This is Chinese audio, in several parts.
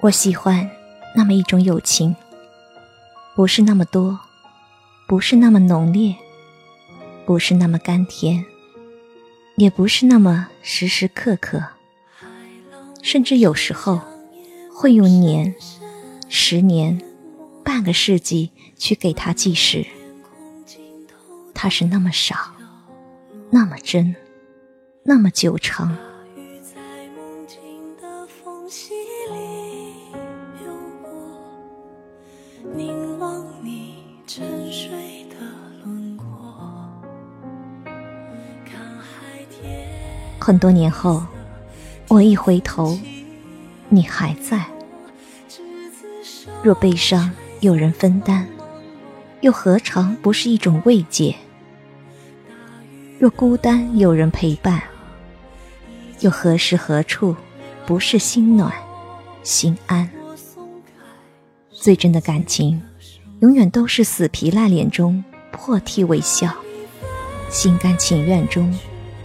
我喜欢那么一种友情，不是那么多，不是那么浓烈，不是那么甘甜，也不是那么时时刻刻，甚至有时候会用年、十年、半个世纪去给它计时。它是那么少，那么真，那么久长。很多年后，我一回头，你还在。若悲伤有人分担，又何尝不是一种慰藉？若孤单有人陪伴，又何时何处不是心暖心安？最真的感情，永远都是死皮赖脸中破涕为笑，心甘情愿中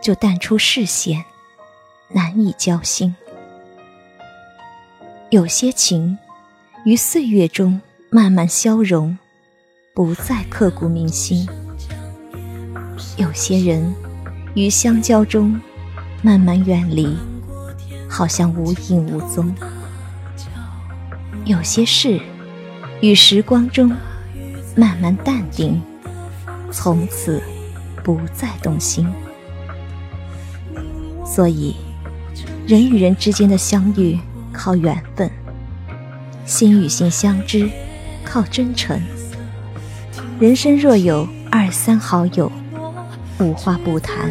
就淡出视线，难以交心；有些情于岁月中慢慢消融，不再刻骨铭心；有些人于相交中慢慢远离。好像无影无踪。有些事，与时光中慢慢淡定，从此不再动心。所以，人与人之间的相遇靠缘分，心与心相知靠真诚。人生若有二三好友，无话不谈，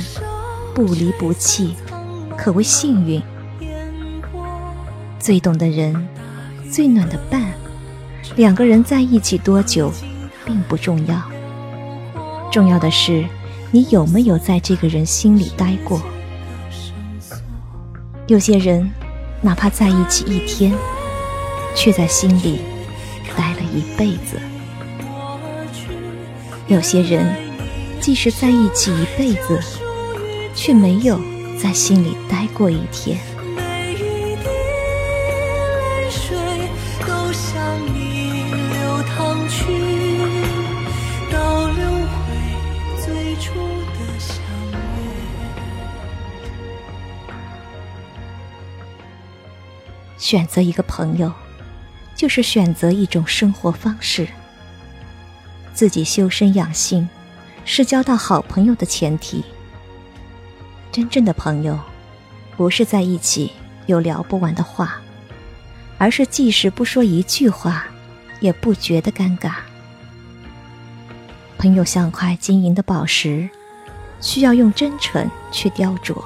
不离不弃，可谓幸运。最懂的人，最暖的伴，两个人在一起多久，并不重要。重要的是，你有没有在这个人心里待过。有些人，哪怕在一起一天，却在心里待了一辈子。有些人，即使在一起一辈子，却没有在心里待过一天。都向你流淌去选择一个朋友，就是选择一种生活方式。自己修身养性，是交到好朋友的前提。真正的朋友，不是在一起有聊不完的话，而是即使不说一句话，也不觉得尴尬。朋友像块晶莹的宝石，需要用真诚去雕琢，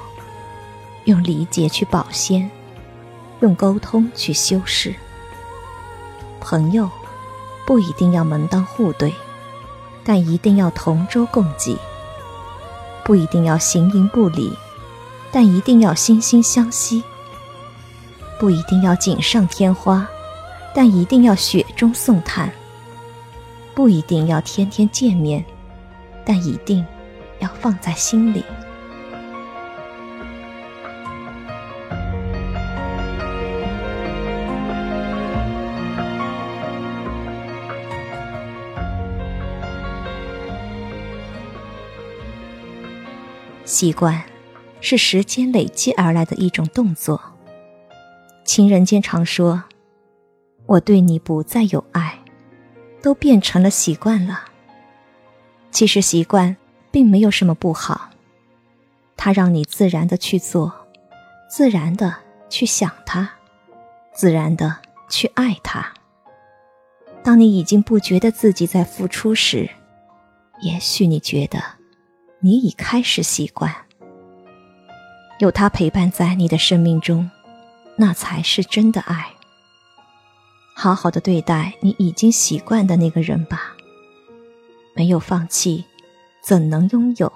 用理解去保鲜。用沟通去修饰。朋友不一定要门当户对，但一定要同舟共济；不一定要形影不离，但一定要惺惺相惜；不一定要锦上添花，但一定要雪中送炭；不一定要天天见面，但一定要放在心里。习惯，是时间累积而来的一种动作。情人间常说：“我对你不再有爱，都变成了习惯了。”其实习惯并没有什么不好，它让你自然的去做，自然的去想它，自然的去爱它。当你已经不觉得自己在付出时，也许你觉得。你已开始习惯，有他陪伴在你的生命中，那才是真的爱。好好的对待你已经习惯的那个人吧。没有放弃，怎能拥有？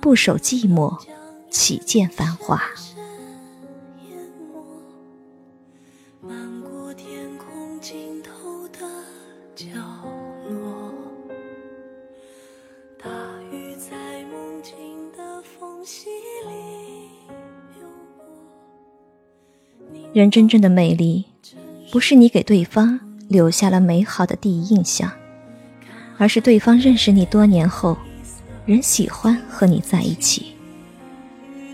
不守寂寞，岂见繁华漫过天空尽头的角？人真正的美丽，不是你给对方留下了美好的第一印象，而是对方认识你多年后，仍喜欢和你在一起；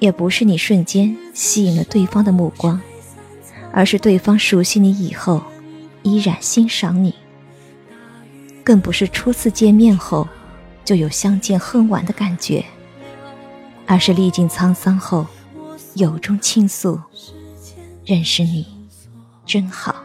也不是你瞬间吸引了对方的目光，而是对方熟悉你以后，依然欣赏你；更不是初次见面后，就有相见恨晚的感觉，而是历尽沧桑后，由衷倾诉。认识你，真好。